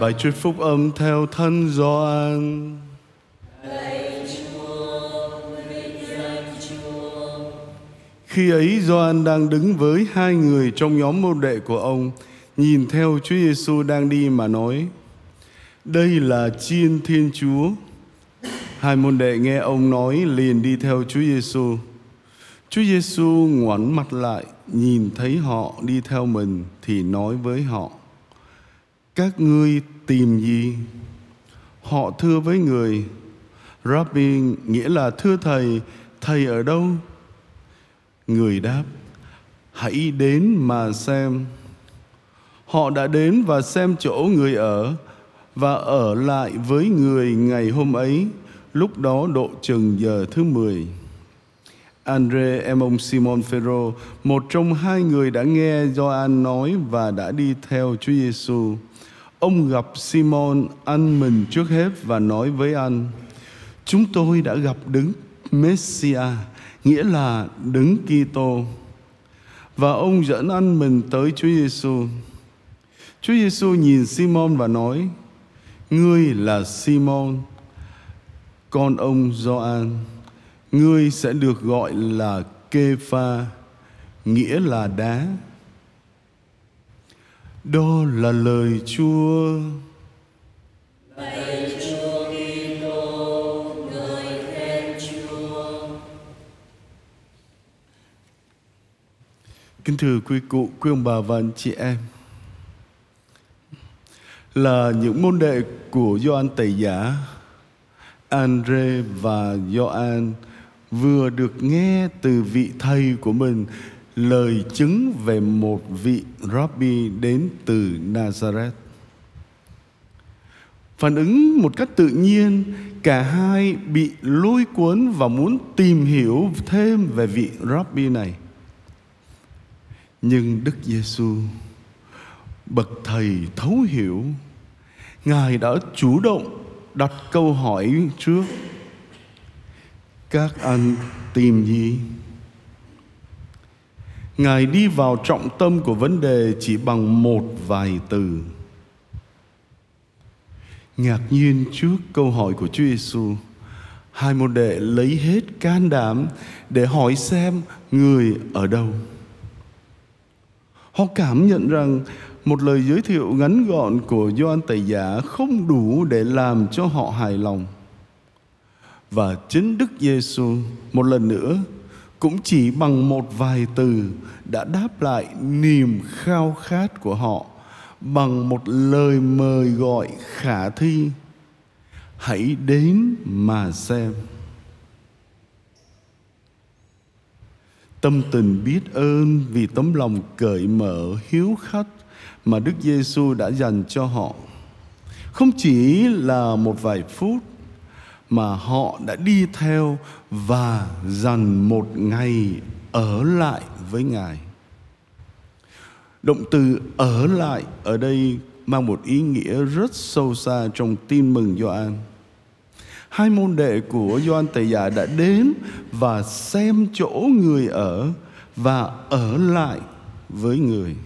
Bài trích phúc âm theo thân Gioan. Khi ấy Gioan đang đứng với hai người trong nhóm môn đệ của ông, nhìn theo Chúa Giêsu đang đi mà nói: Đây là chiên Thiên Chúa. Hai môn đệ nghe ông nói liền đi theo Chúa Giêsu. Chúa Giêsu ngoảnh mặt lại, nhìn thấy họ đi theo mình thì nói với họ: các ngươi tìm gì? Họ thưa với người: Rabbi nghĩa là thưa thầy, thầy ở đâu? Người đáp: Hãy đến mà xem. Họ đã đến và xem chỗ người ở và ở lại với người ngày hôm ấy, lúc đó độ chừng giờ thứ 10. Andre em ông Simon Phêrô, một trong hai người đã nghe Gioan nói và đã đi theo Chúa Giêsu. Ông gặp Simon ăn mình trước hết và nói với anh: Chúng tôi đã gặp đứng Messia, nghĩa là đứng Kitô. Và ông dẫn anh mình tới Chúa Giêsu. Chúa Giêsu nhìn Simon và nói: Ngươi là Simon, con ông Gioan. Ngươi sẽ được gọi là Kepha nghĩa là đá. Đó là lời Chúa. Lạy Chúa Kitô, người khen Chúa. Kính thưa quý cụ, quý ông bà và anh chị em Là những môn đệ của Gioan Tẩy Giả Andre và Gioan vừa được nghe từ vị thầy của mình lời chứng về một vị Rabbi đến từ Nazareth. Phản ứng một cách tự nhiên, cả hai bị lôi cuốn và muốn tìm hiểu thêm về vị Rabbi này. Nhưng Đức Giêsu bậc thầy thấu hiểu, Ngài đã chủ động đặt câu hỏi trước. Các anh tìm gì? Ngài đi vào trọng tâm của vấn đề chỉ bằng một vài từ. Ngạc nhiên trước câu hỏi của Chúa Giêsu, hai môn đệ lấy hết can đảm để hỏi xem người ở đâu. Họ cảm nhận rằng một lời giới thiệu ngắn gọn của Gioan Tẩy Giả không đủ để làm cho họ hài lòng. Và chính Đức Giêsu một lần nữa cũng chỉ bằng một vài từ đã đáp lại niềm khao khát của họ, bằng một lời mời gọi khả thi. Hãy đến mà xem. Tâm tình biết ơn vì tấm lòng cởi mở hiếu khách mà Đức Giêsu đã dành cho họ. Không chỉ là một vài phút mà họ đã đi theo và dành một ngày ở lại với Ngài. Động từ ở lại ở đây mang một ý nghĩa rất sâu xa trong tin mừng Gioan. Hai môn đệ của Gioan Tẩy Giả đã đến và xem chỗ người ở và ở lại với người.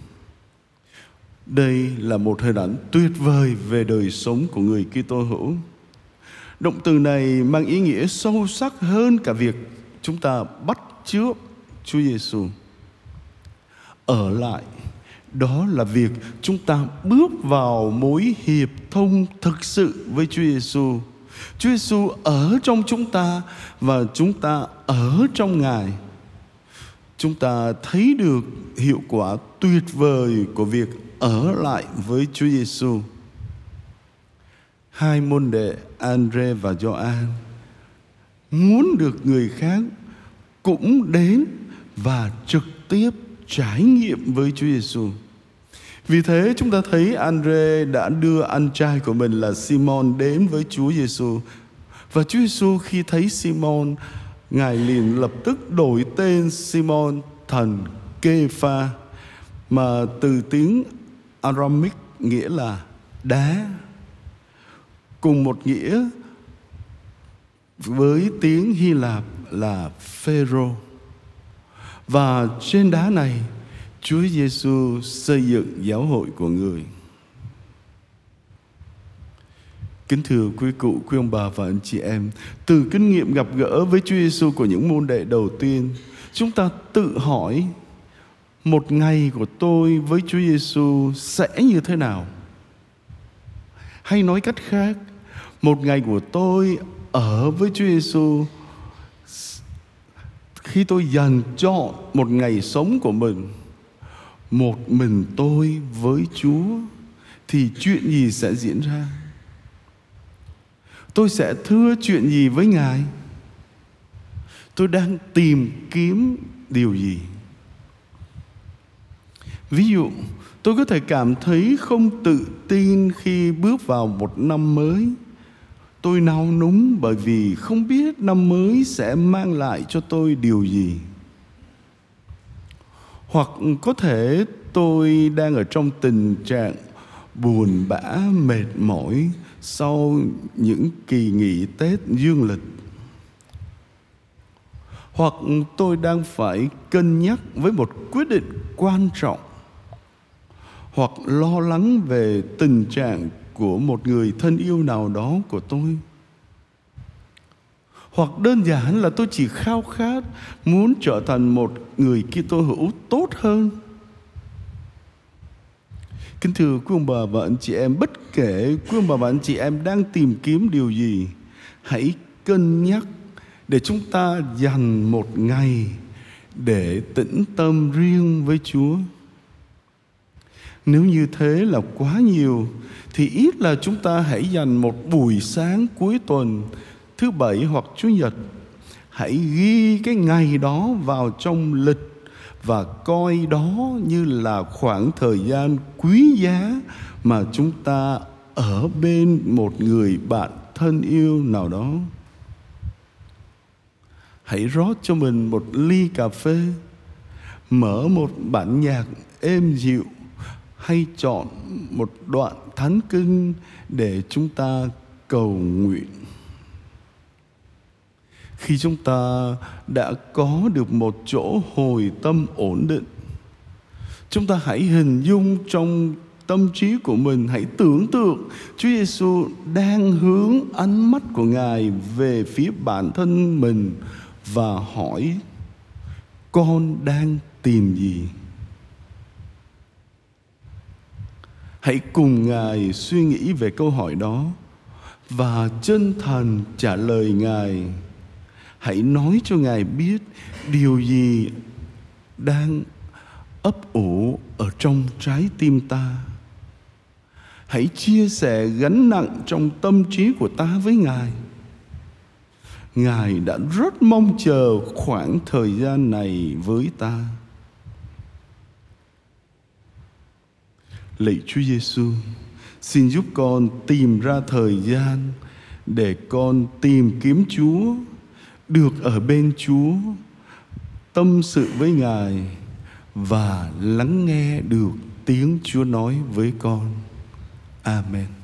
Đây là một hình ảnh tuyệt vời về đời sống của người Kitô hữu. Động từ này mang ý nghĩa sâu sắc hơn cả việc chúng ta bắt chước Chúa Giêsu. Ở lại, đó là việc chúng ta bước vào mối hiệp thông thực sự với Chúa Giêsu. Chúa Giêsu ở trong chúng ta và chúng ta ở trong Ngài. Chúng ta thấy được hiệu quả tuyệt vời của việc ở lại với Chúa Giêsu hai môn đệ Andre và Gioan muốn được người khác cũng đến và trực tiếp trải nghiệm với Chúa Giêsu. Vì thế chúng ta thấy Andre đã đưa anh trai của mình là Simon đến với Chúa Giêsu. Và Chúa Giêsu khi thấy Simon, Ngài liền lập tức đổi tên Simon thành Kê-pha mà từ tiếng Aramic nghĩa là đá cùng một nghĩa với tiếng Hy Lạp là Phêrô. Và trên đá này, Chúa Giêsu xây dựng giáo hội của người. Kính thưa quý cụ, quý ông bà và anh chị em, từ kinh nghiệm gặp gỡ với Chúa Giêsu của những môn đệ đầu tiên, chúng ta tự hỏi một ngày của tôi với Chúa Giêsu sẽ như thế nào? Hay nói cách khác, một ngày của tôi ở với Chúa Giêsu khi tôi dành chọn một ngày sống của mình một mình tôi với Chúa thì chuyện gì sẽ diễn ra? Tôi sẽ thưa chuyện gì với Ngài? Tôi đang tìm kiếm điều gì? Ví dụ, tôi có thể cảm thấy không tự tin khi bước vào một năm mới. Tôi nao núng bởi vì không biết năm mới sẽ mang lại cho tôi điều gì. Hoặc có thể tôi đang ở trong tình trạng buồn bã, mệt mỏi sau những kỳ nghỉ Tết dương lịch. Hoặc tôi đang phải cân nhắc với một quyết định quan trọng hoặc lo lắng về tình trạng của một người thân yêu nào đó của tôi hoặc đơn giản là tôi chỉ khao khát muốn trở thành một người Kitô hữu tốt hơn Kính thưa quý ông bà và anh chị em, bất kể quý ông bà và anh chị em đang tìm kiếm điều gì, hãy cân nhắc để chúng ta dành một ngày để tĩnh tâm riêng với Chúa. Nếu như thế là quá nhiều, thì ít là chúng ta hãy dành một buổi sáng cuối tuần, thứ bảy hoặc chủ nhật, hãy ghi cái ngày đó vào trong lịch và coi đó như là khoảng thời gian quý giá mà chúng ta ở bên một người bạn thân yêu nào đó. Hãy rót cho mình một ly cà phê, mở một bản nhạc êm dịu hay chọn một đoạn thánh kinh để chúng ta cầu nguyện. Khi chúng ta đã có được một chỗ hồi tâm ổn định, chúng ta hãy hình dung trong tâm trí của mình, hãy tưởng tượng Chúa Giêsu đang hướng ánh mắt của Ngài về phía bản thân mình và hỏi, con đang tìm gì? Hãy cùng ngài suy nghĩ về câu hỏi đó và chân thành trả lời ngài. Hãy nói cho ngài biết điều gì đang ấp ủ ở trong trái tim ta. Hãy chia sẻ gánh nặng trong tâm trí của ta với ngài. Ngài đã rất mong chờ khoảng thời gian này với ta. Lạy chúa giêsu xin giúp con tìm ra thời gian để con tìm kiếm chúa được ở bên Chúa, tâm sự với Ngài và lắng nghe được tiếng Chúa nói với con. Amen.